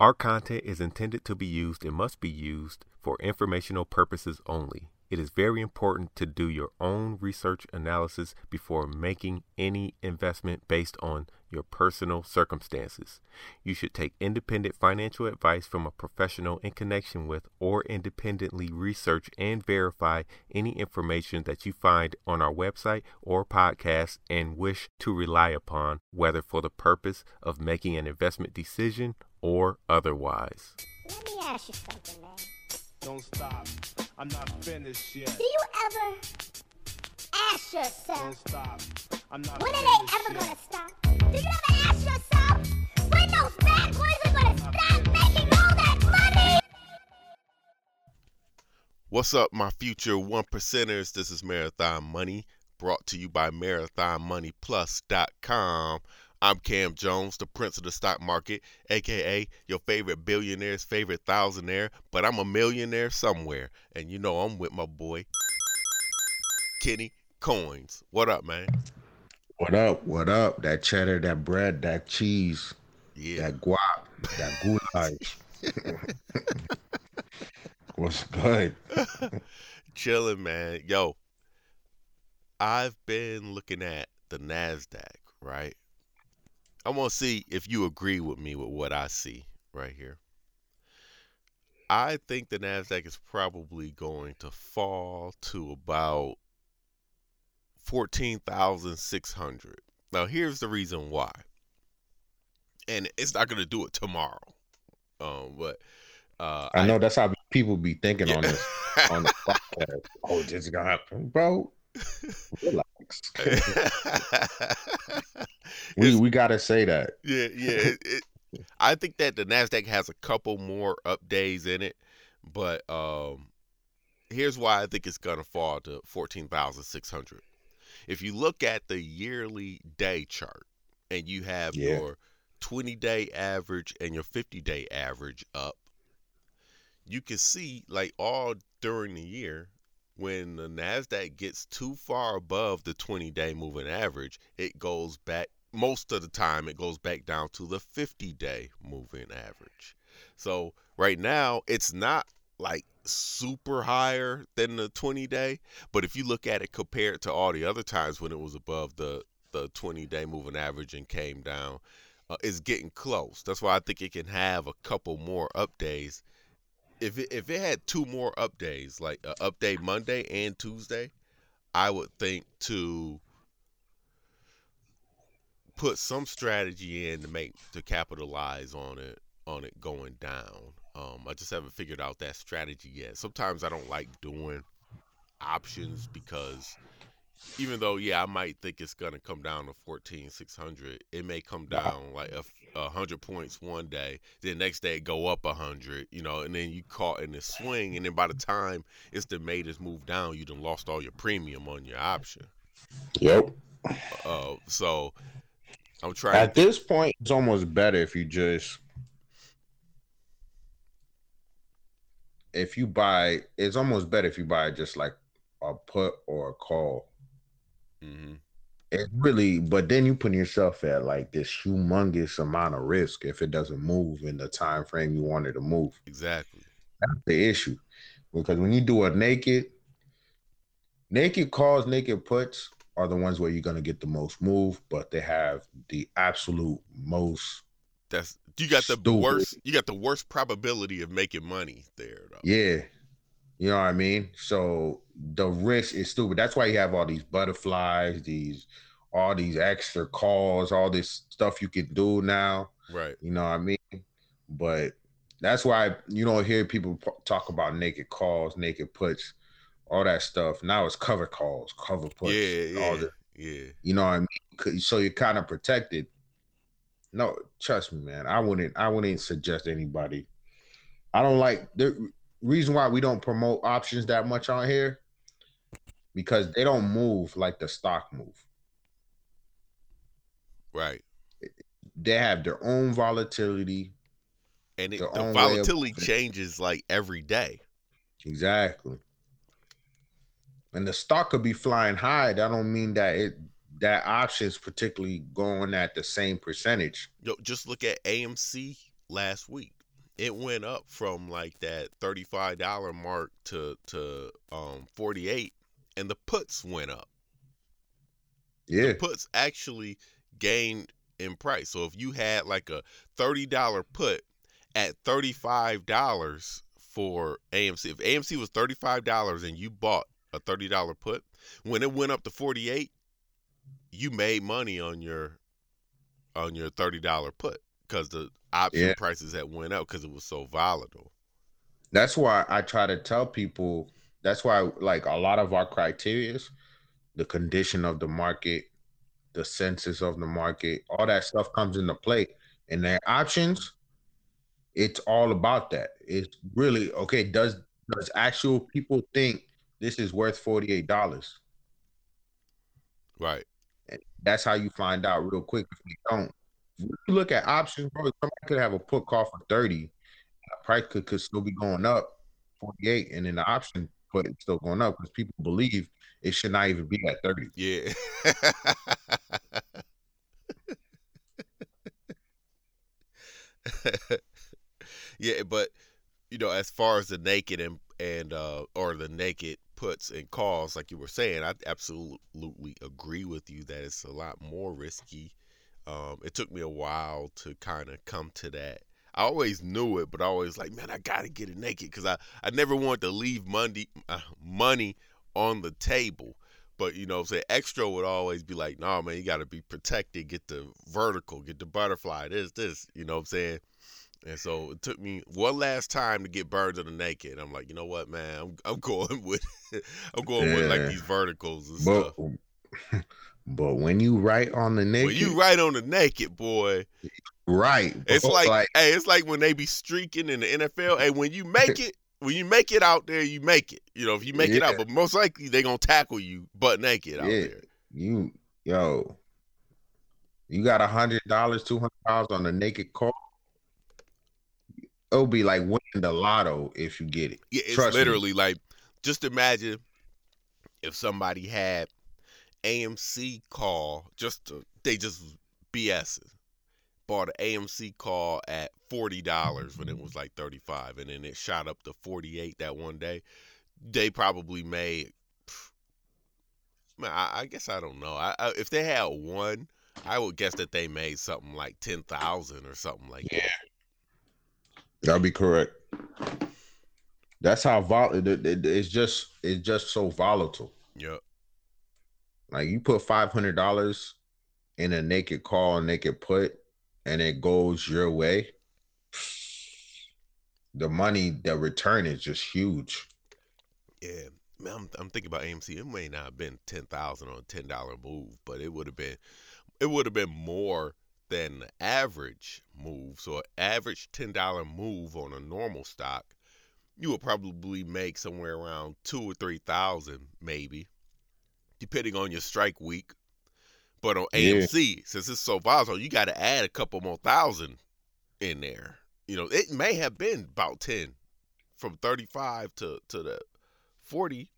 Our content is intended to be used and must be used for informational purposes only. It is very important to do your own research analysis before making any investment based on your personal circumstances. You should take independent financial advice from a professional in connection with or independently research and verify any information that you find on our website or podcast and wish to rely upon, whether for the purpose of making an investment decision or otherwise. Let me ask you something, man. Don't stop. I'm not finished yet. Do you ever ask Don't yourself, stop. I'm not when are they ever yet. gonna stop? Do you ever ask yourself, when those bad boys are gonna stop making all that money? What's up, my future one percenters? This is Marathon Money, brought to you by MarathonMoneyPlus.com. I'm Cam Jones, the prince of the stock market, aka your favorite billionaire's favorite thousandaire, but I'm a millionaire somewhere. And you know I'm with my boy, Kenny Coins. What up, man? What up? What up? That cheddar, that bread, that cheese, Yeah. that guap, that goulash. What's good? Chilling, man. Yo, I've been looking at the NASDAQ, right? I want to see if you agree with me with what I see right here. I think the NASDAQ is probably going to fall to about 14,600. Now, here's the reason why. And it's not going to do it tomorrow. Um, but uh, I know that's how people be thinking on this on the podcast. Oh, this is gonna happen, bro. Relax. we we gotta say that. yeah, yeah. It, it, I think that the Nasdaq has a couple more up days in it, but um, here's why I think it's gonna fall to fourteen thousand six hundred. If you look at the yearly day chart and you have Yeah. your twenty day average and your fifty day average up, you can see like all during the year when the Nasdaq gets too far above the 20 day moving average, it goes back most of the time it goes back down to the 50 day moving average. So right now it's not like super higher than the 20 day, but if you look at it compared to all the other times when it was above the the 20 day moving average and came down, uh, it's getting close. That's why I think it can have a couple more up days. If it, if it had two more up days, like uh, up day Monday and Tuesday, I would think to put some strategy in to make to capitalize on it on it going down. Um, I just haven't figured out that strategy yet. Sometimes I don't like doing options because even though yeah I might think it's gonna come down to fourteen six hundred, it may come down like a hundred points one day, then next day go up a hundred, you know, and then you caught in the swing, and then by the time it's the its move down, you done lost all your premium on your option. Yep. Uh, so I'm trying. At to this point, it's almost better if you just if you buy. It's almost better if you buy just like a put or a call. hmm It really, but then you put yourself at like this humongous amount of risk if it doesn't move in the time frame you wanted to move. Exactly. That's the issue. Because when you do a naked, naked calls, naked puts are the ones where you're gonna get the most move, but they have the absolute most. That's you got the Stupid. worst. You got the worst probability of making money there, though. Yeah. You know what I mean? So the risk is stupid. That's why you have all these butterflies, these all these extra calls, all this stuff you can do now. Right. You know what I mean? But that's why you don't hear people talk about naked calls, naked puts, all that stuff. Now it's cover calls, cover puts. yeah. all Yeah. the- yeah. you know what I mean? So you're kind of protected. No, trust me, man. I wouldn't. I wouldn't suggest anybody. I don't like the reason why we don't promote options that much on here because they don't move like the stock move. Right. They have their own volatility. And it, the way of- volatility changes like every day. Exactly. And the stock could be flying high. That don't mean that it that option's particularly going at the same percentage. Yo, just look at AMC last week. It went up from like that thirty-five dollar mark to to um forty-eight, and the puts went up. Yeah. Puts actually gained in price. So if you had like a thirty dollar put at thirty-five dollars for AMC, if AMC was thirty-five dollars and you bought a thirty dollar put, when it went up to forty-eight, you made money on your on your thirty dollar put because the option Yeah. prices that went up because it was so volatile. That's why I try to tell people. That's why, like a lot of our criterias, the condition of the market, the census of the market, all that stuff comes into play. And their options, it's all about that. It's really okay. Does does actual people think this is worth forty eight dollars? Right. That's how you find out real quick if you don't. You look at options, bro, somebody could have a put call for 30. Price could, could still be going up 48, and then the option put it's still going up because people believe it should not even be at 30. Yeah. yeah, but you know, as far as the naked and and uh or the naked puts and calls, like you were saying, I absolutely agree with you that it's a lot more risky. Um, it took me a while to kind of come to that. I always knew it, but I always like, man, I gotta get it naked because I I never wanted to leave money uh, money on the table. But you know, say extra would always be like, nah, man, you got to be protected. Get the vertical, get the butterfly. This, this. You know what I'm saying? And so it took me one last time to get birds of the naked. I'm like, you know what, man, I'm, I'm going with, I'm going with like these verticals and But stuff. but when you write on the naked, Well, you right on the naked, boy. right, It's bro, like, hey, it's like when they be streaking in the NFL. Hey, when you make it, when you make it out there, you make it. You know, if you make it out, but most likely they gonna tackle you butt naked out Yeah. there. you yo, you got a hundred dollars, two hundred dollars on the naked call. It'll be like winning the lotto if you get it. Yeah, it's Trust me. literally like just imagine if somebody had AMC call just to, they just BS bought an AMC call at forty dollars when it was like thirty five, and then it shot up to forty eight that one day. They probably made. Man, I, I guess I don't know. I, I, if they had one, I would guess that they made something like ten thousand or something like that. That'll be correct. That's how volatile. It, it- it's just it's just so volatile. Yep. Like you put five hundred dollars in a naked call, naked put, and it goes your way. The money, the return is just huge. Yeah, man, I'm, I'm thinking about AMC. It may not have been ten thousand on a ten dollar move, but it would have been, it would have been more than the average move. So an average ten dollar move on a normal stock, you would probably make somewhere around two or three thousand, maybe, depending on your strike week. But on Yeah. AMC, since it's so volatile, you got to add a couple more thousand in there. You know, it may have been about ten, from thirty five to to the 40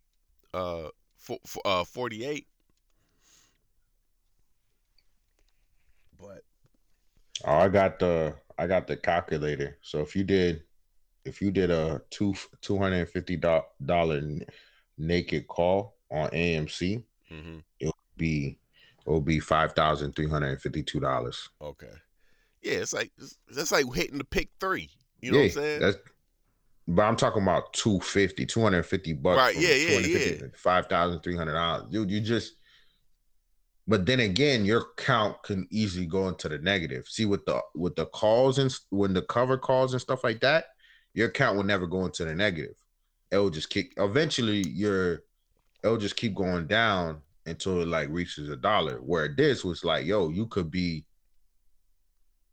uh, for, uh 48 but Oh, I got the I got the calculator. So if you did if you did a two two hundred and fifty dollar naked call on AMC, hmm It'll be it will be five thousand three hundred and fifty two dollars. okay yeah it's like it's, that's like hitting the pick three you know what i'm saying That's, but I'm talking about 250, 250 bucks. Right, from yeah, yeah, 250 $5,300. Dude, you just, but then again, your count can easily go into the negative. See, with the, with the calls and when the cover calls and stuff like that, your count will never go into the negative. It'll just kick, eventually, your, it'll just keep going down until it like reaches a dollar. Where this was like, yo, you could be,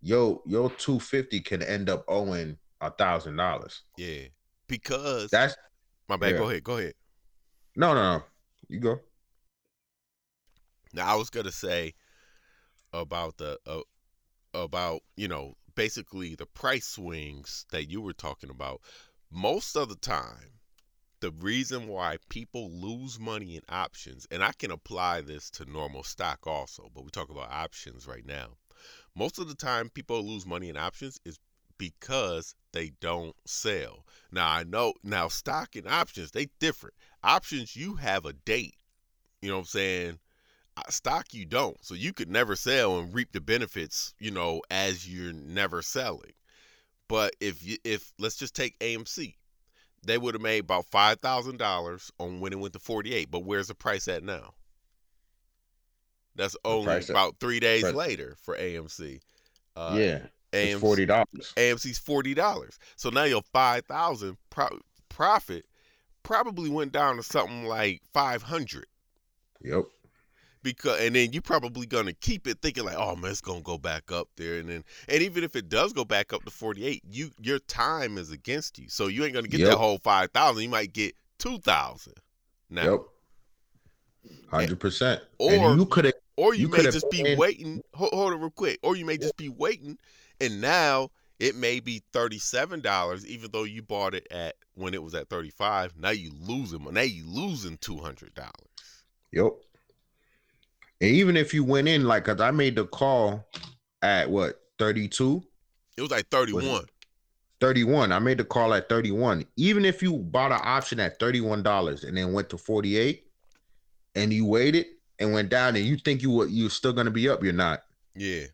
yo, your 250 can end up owing a thousand dollars. yeah because That's my bad yeah. go ahead go ahead no, no, no. You go. now i was gonna say about the uh, about you know basically the price swings that you were talking about most of the time the reason why people lose money in options and i can apply this to normal stock also but we talk about options right now most of the time people lose money in options is because they don't sell. Now I know now stock and options they different. Options you have a date. You know what I'm saying? Uh, Stock you don't. So you could never sell and reap the benefits, you know, as you're never selling. But if you if let's just take AMC. They would have made about five thousand dollars on when it went to forty eight. But where's the price at now? That's only at- about three days price- later for AMC. Uh, yeah, it's AMC forty dollars. AMC's forty dollars. So now your five thousand pro- profit probably went down to something like five hundred Yep. Because, and then you're probably gonna keep it thinking like, oh man, it's gonna go back up there, and then, and even if it does go back up to forty eight, you your time is against you, so you ain't gonna get Yep. that whole five thousand. You might get two thousand now, Yep. Eh, hundred percent. Or- and you could have or you, You may just be waiting. Hold, hold it real quick, or you may just be waiting, and now it may be thirty seven dollars, even though you bought it at when it was at thirty five. Now you losing. Now you losing two hundred dollars. Yep. And even if you went in, like, cause I made the call at what 32, It was like thirty one. 31. I made the call at 31. Even if you bought an option at $31 and then went to 48 and you waited and went down and you think you were you're still gonna be up, you're not. Yeah,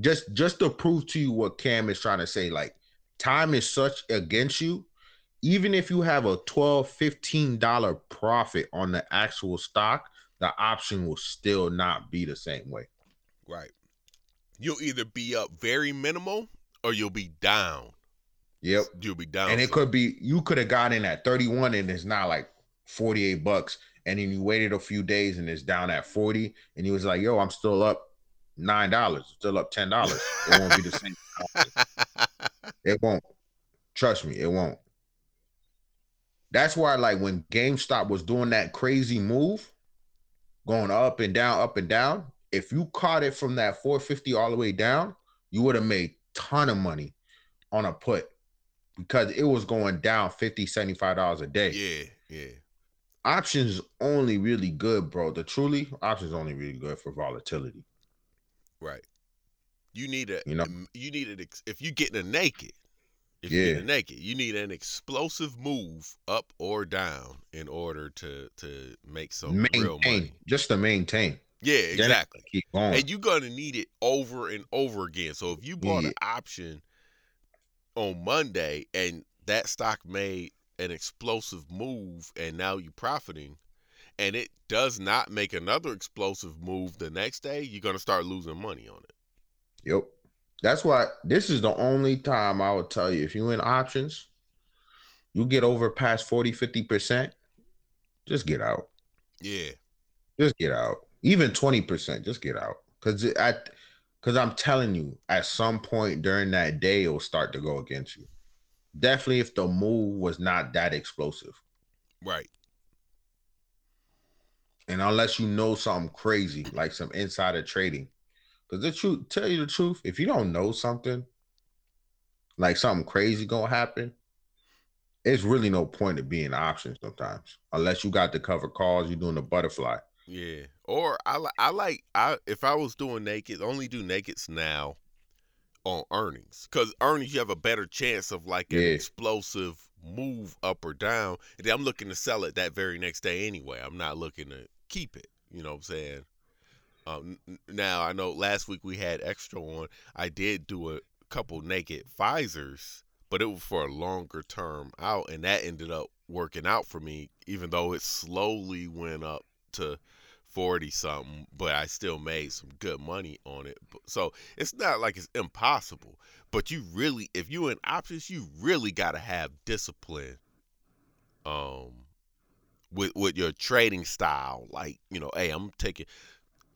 Just just to prove to you what Cam is trying to say, like time is such against you. Even if you have a 12 15 dollar profit on the actual stock, the option will still not be the same way. right. You'll either be up very minimal or you'll be down. Yep. You'll be down. And it could be you could have got in at 31 and it's not like 48 bucks. And then you waited a few days and it's down at 40. And he was like, yo, I'm still up nine dollars, still up ten dollars. It won't be the same. It won't. Trust me, it won't. That's why, like, when GameStop was doing that crazy move, going up and down, up and down, if you caught it from that 450 all the way down, you would have made ton of money on a put because it was going down 50 $75 a day. yeah, yeah. Options only really good, bro. The truly options only really good for volatility. Right. You need a You know? you need it if you getting a naked. If Yeah. a naked, you need an explosive move up or down in order to to make some real money. just to maintain. Yeah, exactly. Keep going. And you're gonna need it over and over again. So if you bought Yeah. an option on Monday and that stock made an explosive move and now you're profiting and it does not make another explosive move the next day, you're gonna start losing money on it. Yep. That's why this is the only time I would tell you if you in options, you get over past 40, 50%, just get out. Yeah. Just get out. Even 20%, just get out. Cause at because I'm telling you, at some point during that day, it'll start to go against you. Definitely if the move was not that explosive. Right. And unless you know something crazy, like some insider trading. Because the truth, tell you the truth, if you don't know something, like something crazy gonna happen, it's really no point of being options sometimes. Unless you got the cover calls, you're doing the butterfly. Yeah. Or I I like I if I was doing naked, only do nakeds now on earnings because earnings you have a better chance of like an Yeah. explosive move up or down. And I'm looking to sell it that very next day anyway. I'm not looking to keep it. You know what I'm saying? Um, now I know last week we had extra on. I did do a couple naked Pfizer's, but it was for a longer term out, and that ended up working out for me, even though it slowly went up to 40 something, but I still made some good money on it. So it's not like it's impossible, but you really, if you in options, you really got to have discipline. Um, with with your trading style, like you know, hey, I'm taking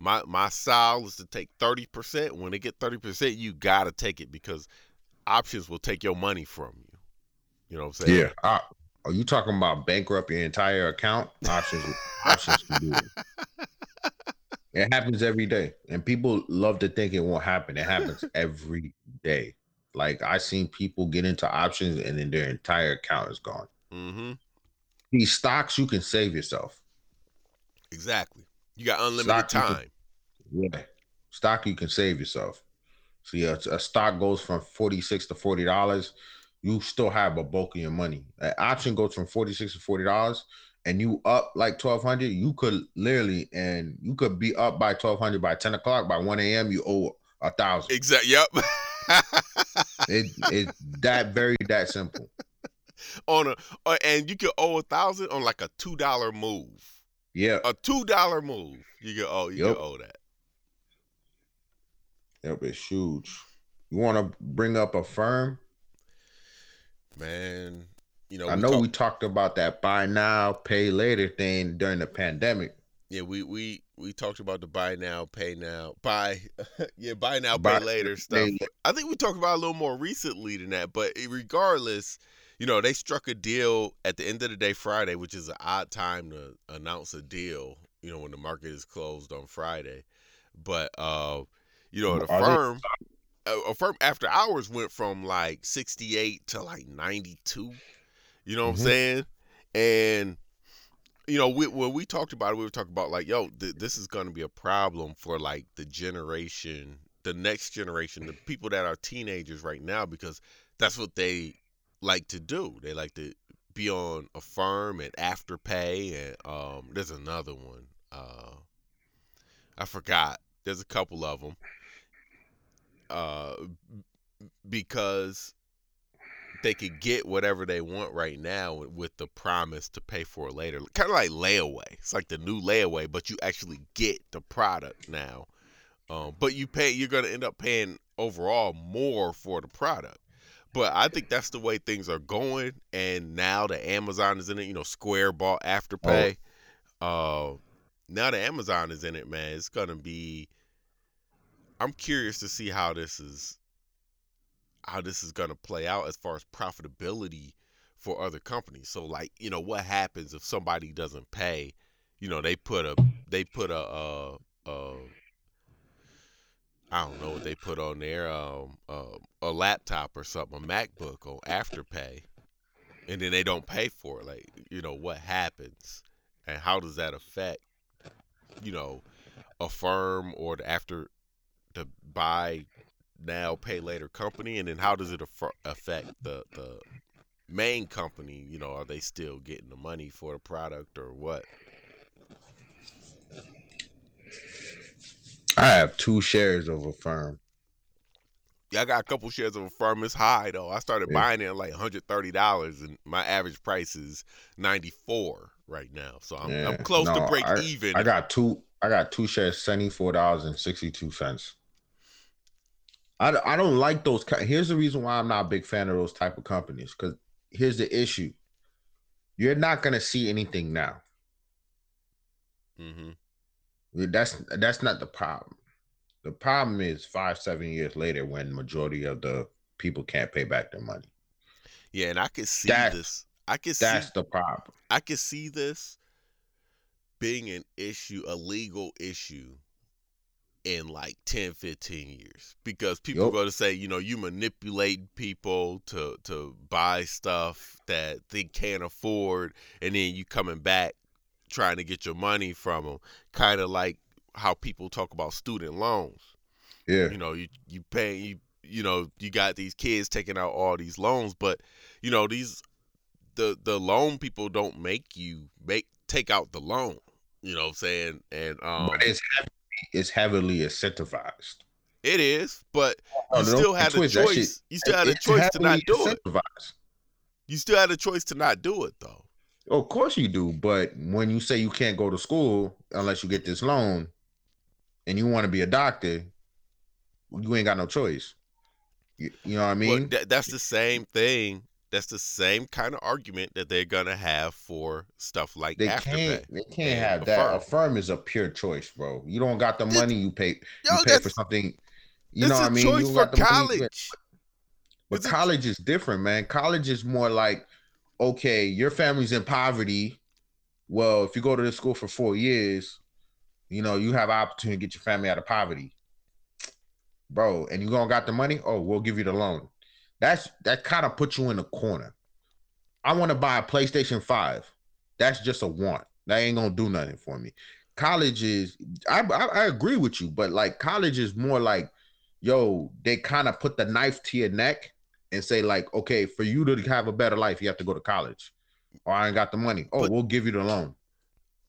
my my style is to take thirty percent. When they get thirty percent, you gotta take it because options will take your money from you. You know what I'm saying? Yeah. Uh, are you talking about bankrupt your entire account? Options, options can do it. It happens every day, and people love to think it won't happen. It happens every day. Like I seen people get into options, and then their entire account is gone. Mm-hmm. These stocks, you can save yourself. Exactly. You got unlimited Stock you can- time. Yeah. Stock, you can save yourself. So yeah, a stock goes from forty six to forty dollars. You still have a bulk of your money. An option goes from forty six to forty dollars, and you up like twelve hundred. You could literally and you could be up by twelve hundred by ten o'clock. By one a.m., you owe a thousand. Exactly. Yep. It it's that very that simple. on a uh, and you can owe a thousand on like a two dollar move. Yeah. A two dollar move. You can oh you Yep. can owe that. Yep, it's huge. You want to bring up Affirm? Man, you know, I we know talk- we talked about that buy now, pay later thing during the pandemic. yeah, we we we talked about the buy now, pay now, buy yeah, buy now, Buy- pay later pay stuff. later. I think we talked about a little more recently than that, but regardless, you know, they struck a deal at the end of the day Friday, which is an odd time to announce a deal, you know, when the market is closed on Friday. But uh, you know, the Are firm a, Affirm after hours went from like 68 to like 92. You know what Mhm. I'm saying? And you know, we, when we talked about it, we were talking about like, yo, th- this is going to be a problem for like the generation, the next generation, the people that are teenagers right now, because that's what they like to do. They like to be on Affirm and Afterpay, and um, there's another one. Uh, I forgot. There's a couple of them. Uh, because they could get whatever they want right now with- the promise to pay for it later. Kind of like layaway. It's like the new layaway, but you actually get the product now. Um, but you pay. You're gonna end up paying overall more for the product. But I think that's the way things are going. And now the Amazon is in it. You know, Square bought Afterpay. Uh, now the Amazon is in it, man. It's gonna be. I'm curious to see how this is how this is going to play out as far as profitability for other companies. So like, you know, what happens if somebody doesn't pay? You know, they put a they put a uh uh I don't know what they put on there, um, uh, a laptop or something, a MacBook on Afterpay, and then they don't pay for it. Like, you know, what happens, and how does that affect, you know, Affirm or the after the buy now pay later company? And then how does it aff- affect the the main company? You know are they still getting the money for the product or what I have two shares of Affirm. yeah i got a couple shares of Affirm it's high though i started Yeah. buying it at like $130 and my average price is 94 right now so i'm, I'm Yeah. close to break I- even I got two. I got two shares, seventy four dollars and sixty two cents. I, I don't like those. Here's the reason why I'm not a big fan of those type of companies. Because here's the issue: you're not gonna see anything now. hmm That's that's not the problem. The problem is five, seven years later when majority of the people can't pay back their money. yeah and i could see That- this i could see That's the problem. I could see this being an issue, a legal issue in like 10, 15 years. Because people Yup. are going to say, you know, you manipulate people to to buy stuff that they can't afford and then you coming back trying to get your money from them. Kind of like how people talk about student loans Yeah. you know you you pay you you know you got these kids taking out all these loans but you know these the the loan people don't make you make take out the loan you know what i'm saying and um but it's heavily, it's heavily incentivized. it is but Oh, you still had a choice shit. you still had a choice to not do it you still had a choice to not do it though Of course you do, but when you say you can't go to school unless you get this loan, and you want to be a doctor, you ain't got no choice. You, you know what I Well, mean? that's the same thing that's the same kind of argument that they're gonna have for stuff like they can't. They can't have a that. firm. A firm is a pure choice, bro. You don't got the This- money. You pay. Yo, you pay for something. You know what I mean? choice you for got the money, college But It's a- college is different, man. College is more like, okay, your family's in poverty. Well, if you go to this school for four years, you know, you have opportunity to get your family out of poverty. Bro, and you gonna got the money? Oh, we'll give you the loan. That's that kind of puts you in a corner. I want to buy a PlayStation 5. That's just a want. That ain't gonna do nothing for me. College is I, I I agree with you, but like college is more like yo, they kind of put the knife to your neck and say, like, okay, for you to have a better life, you have to go to college. Or I ain't got the money. Oh, But- we'll give you the loan.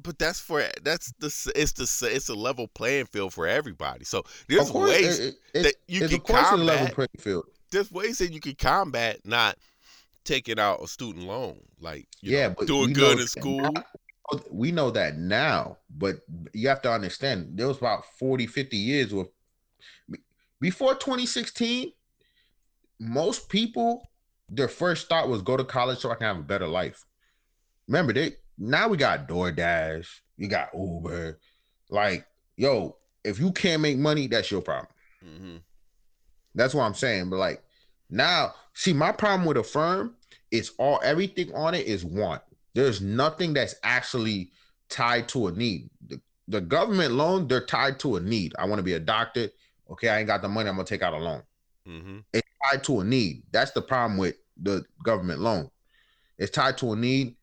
But that's for that's the it's the it's a level playing field for everybody. So there's course, ways it, it, that you can of course a level combat. playing field. There's ways that you can combat not taking out a student loan, like you Yeah, know, but doing good in school. now- We know that now, but you have to understand there was about 40, 50 years with before 2016, most people their first thought was go to college so I can have a better life. Remember, they now we got DoorDash, you got Uber. Like, yo, if you can't make money, that's your problem. hmm That's what I'm saying. But like now, see, my problem with Affirm is all everything on it is want. There's nothing that's actually tied to a need. The, the government loan, they're tied to a need. I want to be a doctor. Okay, I ain't got the money. I'm gonna take out a loan. hmm It's tied to a need. That's the problem with the government loan. It's tied to a need.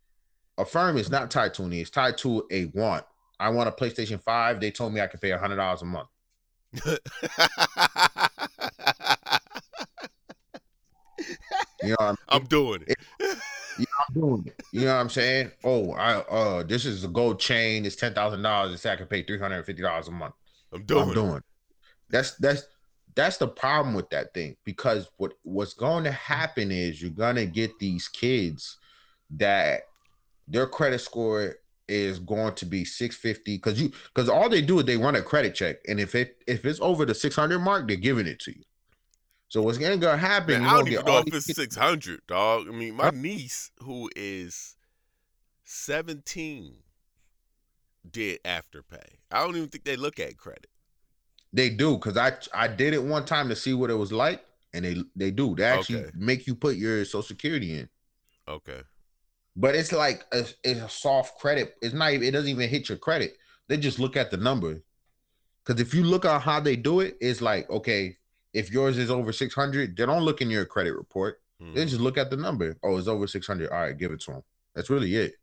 Affirm is not tied to a need. It's tied to a want. I want a PlayStation 5. They told me I could pay hundred dollars a month. You know I'm I'm doing it. Yeah, I'm doing it. You know what I'm saying? Oh, I uh this is a gold chain, it's ten thousand dollars, it's I can pay three hundred and fifty dollars a month. I'm doing I'm doing. it. That's that's that's the problem with that thing because what what's going to happen is you're gonna get these kids that their credit score is going to be 650 because you because all they do is they run a credit check and if it if it's over the 600 mark they're giving it to you so what's gonna go happen Man, I don't even know if it's kids- six hundred, dog. I mean, my niece, who is seventeen, did Afterpay. I don't even think they look at credit. They do because I I did it one time to see what it was like, and they they do. They actually Okay. make you put your social security in, Okay. but it's like a, it's a soft credit. It's not. It doesn't even hit your credit. They just look at the number. Because if you look at how they do it, it's like okay, if yours is over six hundred, they don't look in your credit report. Mhm. They just look at the number. Oh, it's over six hundred. All right, give it to them. That's really it.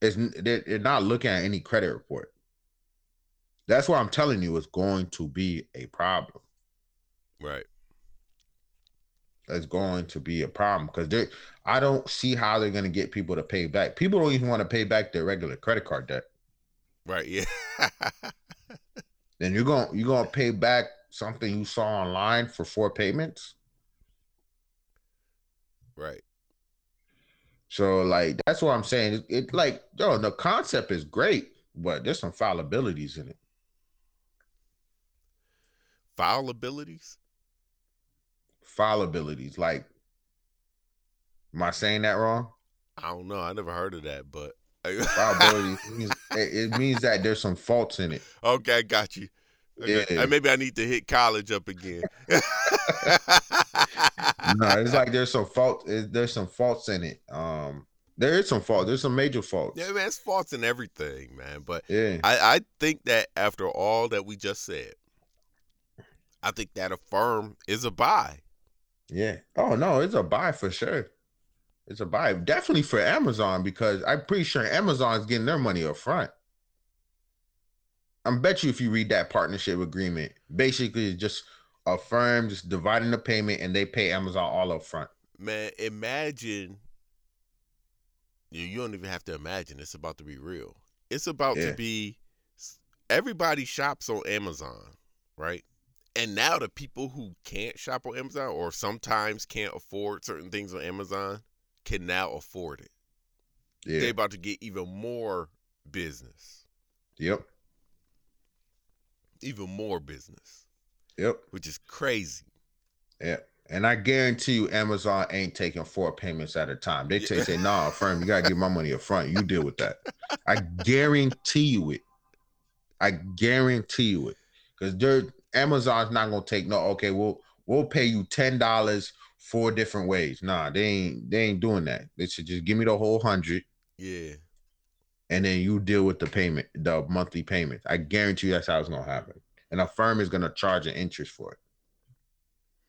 It's they're, they're not looking at any credit report. That's why I'm telling you, it's going to be a problem. Right. That's going to be a problem because they I don't see how they're going to get people to pay back. People don't even want to pay back their regular credit card debt. Right. Yeah. Then you're gonna you're going to pay back something you saw online for four payments. right. So like that's what I'm saying. It, it like yo, the concept is great, but there's some fallibilities in it. Foul abilities. Fallibilities, like, am I saying that wrong? I don't know. I never heard of that, but Fallibility means it, it means that there's some faults in it. okay, I got you. Okay. Yeah. Maybe I need to hit college up again. No, it's like there's some fault. it- There's some faults in it. Um, there is some fault. There's some major faults. yeah, man, it's faults in everything, man. But Yeah, I, I think that after all that we just said, I think that Affirm is a buy. yeah. Oh no, it's a buy for sure. It's a buy, definitely for Amazon because I'm pretty sure Amazon's getting their money up front. I bet you if you read that partnership agreement, basically it's just Affirm just dividing the payment and they pay Amazon all up front. Man, imagine. You, you don't even have to imagine. It's about to be real. It's about Yeah. to be. Everybody shops on Amazon, right? And now the people who can't shop on Amazon or sometimes can't afford certain things on Amazon can now afford it. Yeah. They about to get even more business, Yep. even more business, Yep. which is crazy. Yeah. And I guarantee you, Amazon ain't taking four payments at a time. They say, say, nah, firm, you gotta give my money up front. You deal with that. I guarantee you it. I guarantee you it. Because they're Amazon's not gonna take no, okay, we'll we'll pay you ten dollars four different ways. Nah, they ain't they ain't doing that. They should just give me the whole hundred Yeah. and then you deal with the payment, the monthly payments. I guarantee you that's how it's gonna happen. And Affirm is gonna charge an interest for it.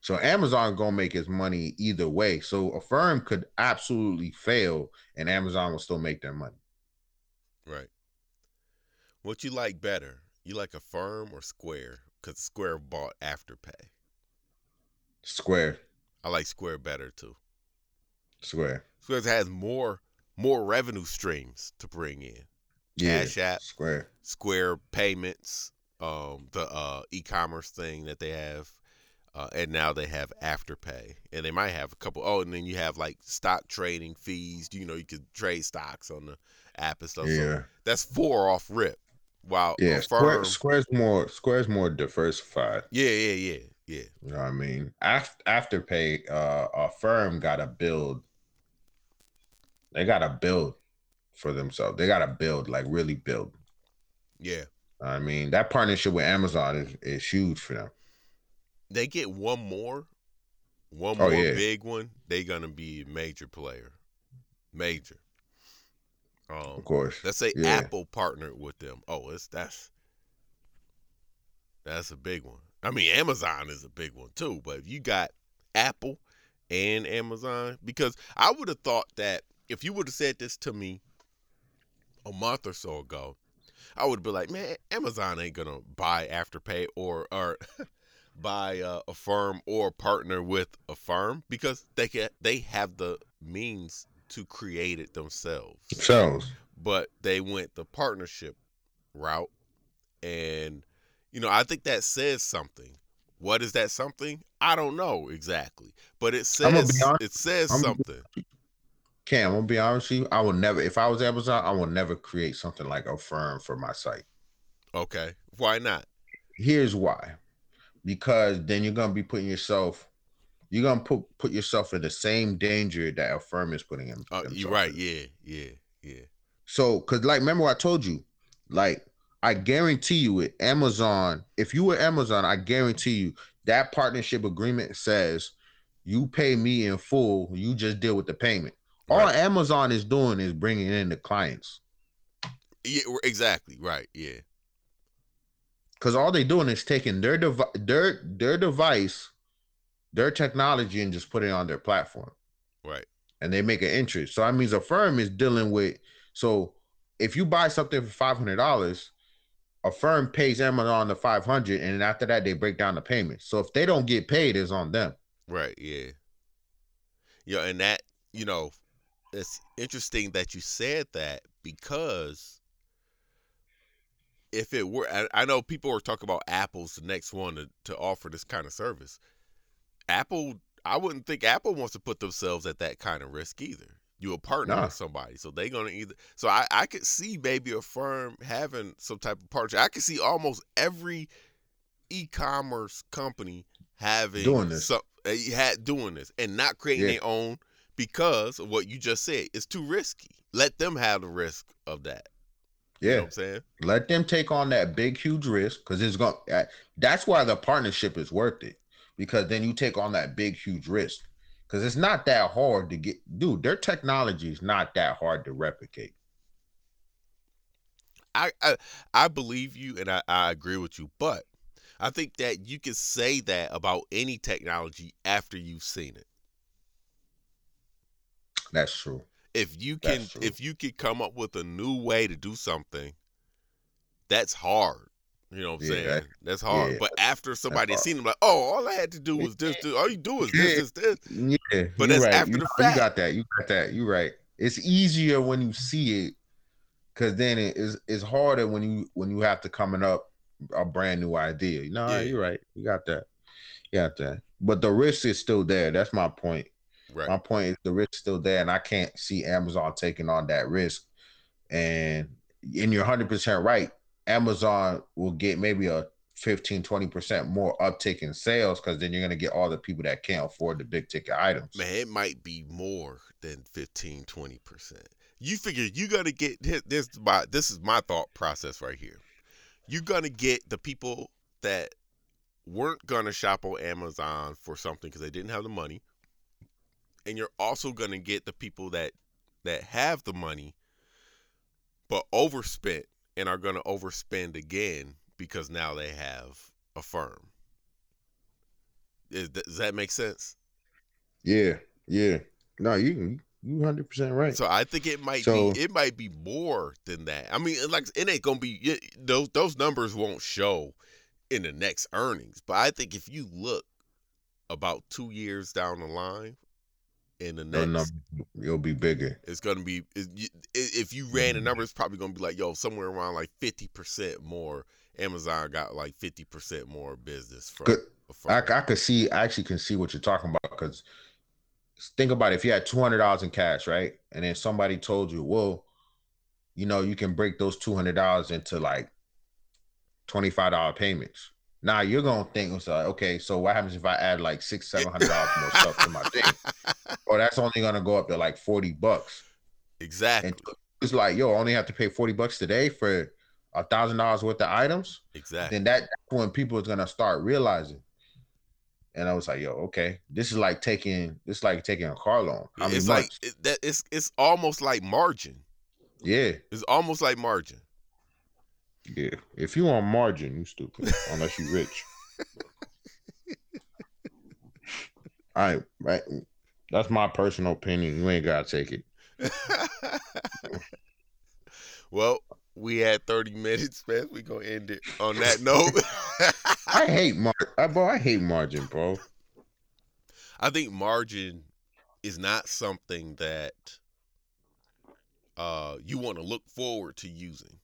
So Amazon gonna make its money either way. So Affirm could absolutely fail, and Amazon will still make their money. Right. What you like better? You like Affirm or Square? Because Square bought Afterpay. Square, I like Square better too. Square. Square has more more revenue streams to bring in. Yeah, Cash App. Square. Square payments, um, the uh, e-commerce thing that they have, uh, and now they have Afterpay, and they might have a couple. Oh, and then you have like stock trading fees. You know, you could trade stocks on the app and stuff. So Yeah, that's four off rip. While yeah. Square, Square's more Square's more diversified. yeah, yeah, yeah, yeah. You know what I mean? After Afterpay, uh, a firm got to build. They got to build for themselves. They got to build, like really build. Yeah, I mean, that partnership with Amazon is, is huge for them. they get one more, one Oh, more yeah. big one. They gonna be a major player, major. Um, Of course. Let's say Yeah. Apple partnered with them. Oh, it's that's that's a big one. I mean, Amazon is a big one too. But if you got Apple and Amazon, because I would have thought that if you would have said this to me a month or so ago, I would have been like, man, Amazon ain't gonna buy Afterpay or or buy uh, Affirm or partner with Affirm because they can they have the means to create it themselves. Themselves. but they went the partnership route. And you know i think that says something. What is that something? I don't know exactly. But it says it says I'm- something. Cam, I'm gonna be honest with you. I will never, if I was Amazon, I will never create something like Affirm for my site. okay. Why not? Here's why. Because then you're gonna be putting yourself, you're gonna put put yourself in the same danger that Affirm is putting him. uh, you're right in. yeah yeah yeah So, cause like, remember what I told you, like, I guarantee you, with Amazon, if you were Amazon, I guarantee you that partnership agreement says you pay me in full, you just deal with the payment. All Right. Amazon is doing is bringing in the clients, yeah exactly right yeah cause all they're doing is taking their devi- their their device, their technology, and just put it on their platform. right and they make an interest. So that means Affirm is dealing with. So if you buy something for five hundred dollars, Affirm pays Amazon the five hundred, and after that they break down the payment. So if they don't get paid, it's on them. right yeah yeah and that you know it's interesting that you said that because if it were I, I know people are talking about apple's the next one to, to offer this kind of service apple i wouldn't think apple wants to put themselves at that kind of risk either you a partner Nah. with somebody so they're gonna either so I, I could see maybe Affirm having some type of partnership i could see almost every e-commerce company having Doing this. some, uh, had doing this and not creating Yeah. their own because of what you just said it's too risky let them have the risk of that you know Yeah, what i'm saying let them take on that big, huge risk because it's going. to That's why the partnership is worth it because then you take on that big, huge risk because it's not that hard to get. Dude, their technology is not that hard to replicate. I, I I believe you and I, I agree with you, but I think that you can say that about any technology after you've seen it. That's true. If you can if you can come up with a new way to do something, that's hard. You know what I'm Yeah, saying? that- that's hard. yeah, but after somebody hard. seen them, like, oh, all I had to do was this. this all you do is this, this, this. Yeah, But that's right. after you, the you got that. You got that. You're right. It's easier when you see it, because then it is it's harder when you when you have to coming up a brand new idea. No, Yeah. you're right. You got that. You got that. But the risk is still there. That's my point. Right. My point is the risk is still there, and I can't see Amazon taking on that risk. And and you're 100 percent right. Amazon will get maybe a 15, 20 percent more uptick in sales because then you're gonna get all the people that can't afford the big ticket items. Man, it might be more than 15, 20 percent. You figure you gotta get this. This is my this is my thought process right here. You're gonna get the people that weren't gonna shop on Amazon for something because they didn't have the money, and you're also gonna get the people that that have the money but overspent and are gonna overspend again because now they have Affirm. Is, does that make sense? Yeah, yeah. No, you you hundred percent right. So I think it might So- be it might be more than that. I mean, like it ain't gonna be it, those those numbers won't show in the next earnings. But I think if you look about two years down the line, in the next, no, it'll be bigger. it's gonna be is- you- i- if you ran the Mhm. number, it's probably gonna be like yo somewhere around like fifty percent more. Amazon got like fifty percent more business from. Good. from I, I could see, I actually can see what you're talking about because think about it. If you had two hundred dollars in cash, right, and then somebody told you, well, you know, you can break those two hundred dollars into like twenty five dollar payments. Now you're gonna think like, okay, so what happens if I add like six, seven hundred dollars more stuff to my thing? Or oh, that's only gonna go up to like forty bucks. exactly, And it's like, yo, I only have to pay forty bucks today for a thousand dollars worth of items. exactly. then that that's when people is gonna start realizing. And I was like, yo, okay, this is like taking this is like taking a car loan. How it's like it, that. It's it's almost like margin. yeah, It's almost like margin. Yeah. If you on margin, you stupid. unless you rich. All right, right. That's my personal opinion. You ain't gotta take it. well, we had 30 minutes, man. we gonna end it on that note. I hate mar I, bro, I hate margin, bro. I think margin is not something that uh you want to look forward to using.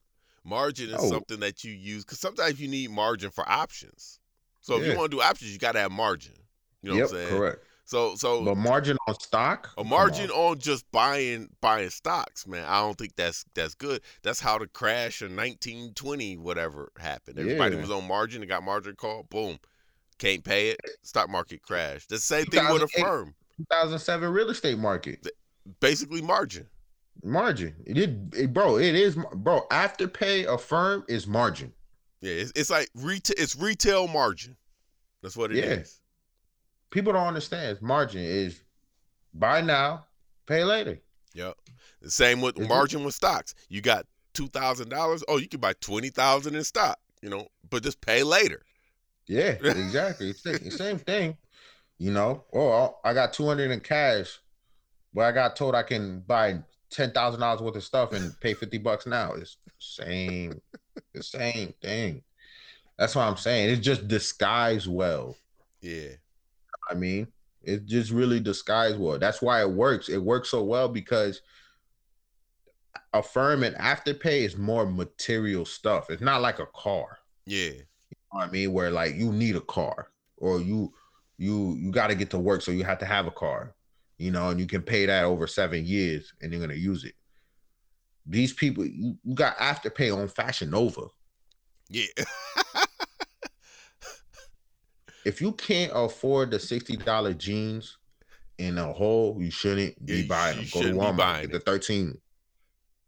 Margin is Oh. something that you use because sometimes you need margin for options. So if you want to do options, you got to have margin. You know yep, what I'm saying? correct. So so But margin on stock? a margin on. on just buying buying stocks, man. I don't think that's that's good. That's how the crash in 1920 whatever happened. Everybody Yeah. was on margin and got margin call. Boom, can't pay it. Stock market crash. The same thing with Affirm. 2007 real estate market. Basically margin. Margin. It did, it, bro. It is, bro. Afterpay Affirm is margin. Yeah, it's, it's like retail. It's retail margin. That's what it is. Yeah. People don't understand. Margin is buy now, pay later. Yep. The same with Is it? margin with stocks. You got two thousand dollars. Oh, you can buy twenty thousand in stock. You know, but just pay later. Yeah, exactly. The same thing. You know, oh, I got 200 in cash, but I got told I can buy ten thousand dollars worth of stuff and pay 50 bucks now. It's the same, the same thing. That's what I'm saying. It's just disguised well. Yeah. I mean, it just really disguised well. That's why it works. It works so well because Affirm and afterpay is more material stuff. It's not like a car. Yeah. You know what I mean, where like you need a car or you you you got to get to work, so you have to have a car. You know, and you can pay that over seven years, and you're gonna use it. These people, you, you got afterpay on Fashion Nova. Yeah. if you can't afford the sixty dollar jeans in a hole, you shouldn't Yeah, be buying them. Go to Walmart, get the 13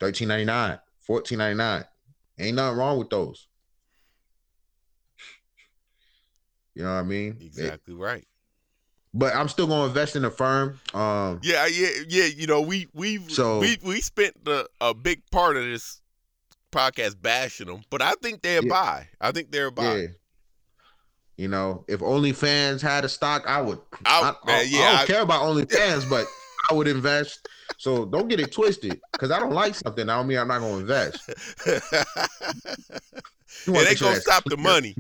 13.99, 14.99. Ain't nothing wrong with those. You know what I mean? It- exactly right. But I'm still gonna invest in the firm. Um, Yeah, yeah, yeah. You know, we we So- we we spent the, a big part of this podcast bashing them, but I think they're Yeah. buy. I think they're buy. yeah. You know, if OnlyFans had a stock, I would. I- I, man, I- yeah, I don't I- care about OnlyFans, but I would invest. So don't get it twisted, because I don't like something. I don't mean I'm not gonna invest. You it ain't gonna stop the money.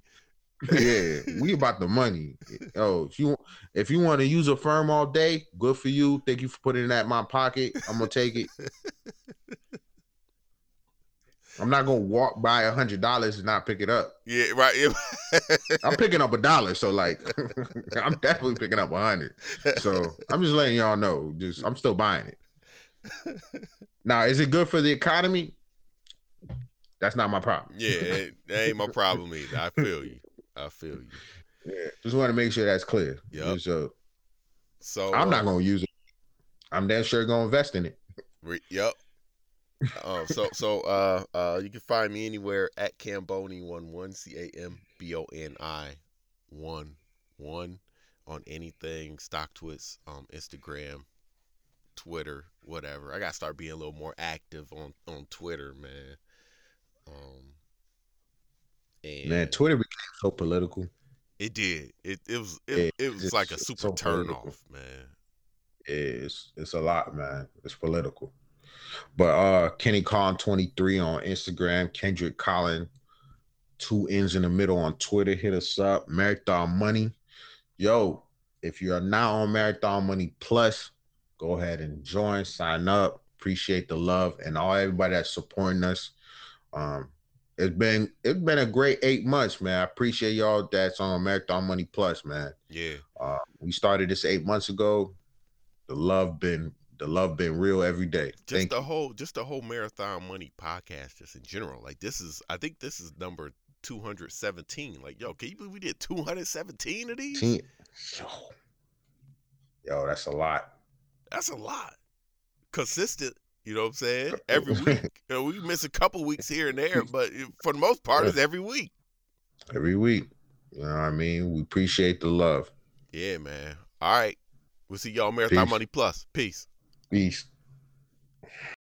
Yeah, we about the money. Oh, if you if you want to use Affirm all day, good for you. Thank you for putting that in my pocket. I'm gonna take it. I'm not gonna walk by a hundred dollars and not pick it up. Yeah, right. I'm picking up a dollar, so like I'm definitely picking up a hundred. So I'm just letting y'all know. Just I'm still buying it. Now, is it good for the economy? That's not my problem. yeah, that ain't my problem either. I feel you. I feel you. Yeah, just want to make sure that's clear. Yeah. So So I'm uh, not gonna use it. I'm damn sure gonna invest in it. Re- Yep. um, so so uh uh you can find me anywhere at Camboni one one C A M B O N I one one on anything StockTwits um Instagram Twitter whatever I gotta start being a little more active on on Twitter man um and Man, Twitter became so political. it did it it was it, Yeah, it was like a so super turn political. off man It's it's a lot, man. It's political. But uh Kenny Con 23 on Instagram, Kendrick Collin two ends in the middle on Twitter. Hit us up. Marathon Money. Yo, if you're not on Marathon Money Plus, go ahead and join, sign up. Appreciate the love and all everybody that's supporting us. Um, it's been it's been a great eight months, man. I appreciate y'all that's on Marathon Money Plus, man. Yeah. Uh, we started this eight months ago. The love been the love been real every day. Just Thank the you. whole just the whole marathon money podcast just in general. Like this is I think this is number 217. Like, yo, can you believe we did 217 of these? Yo. Yo, that's a lot. That's a lot. Consistent, you know what I'm saying? Every week. You know, we miss a couple weeks here and there, but for the most part, it's every week. Every week. You know what I mean? We appreciate the love. Yeah, man. All right. We'll see y'all Marathon Peace. Money Plus. Peace. Peace.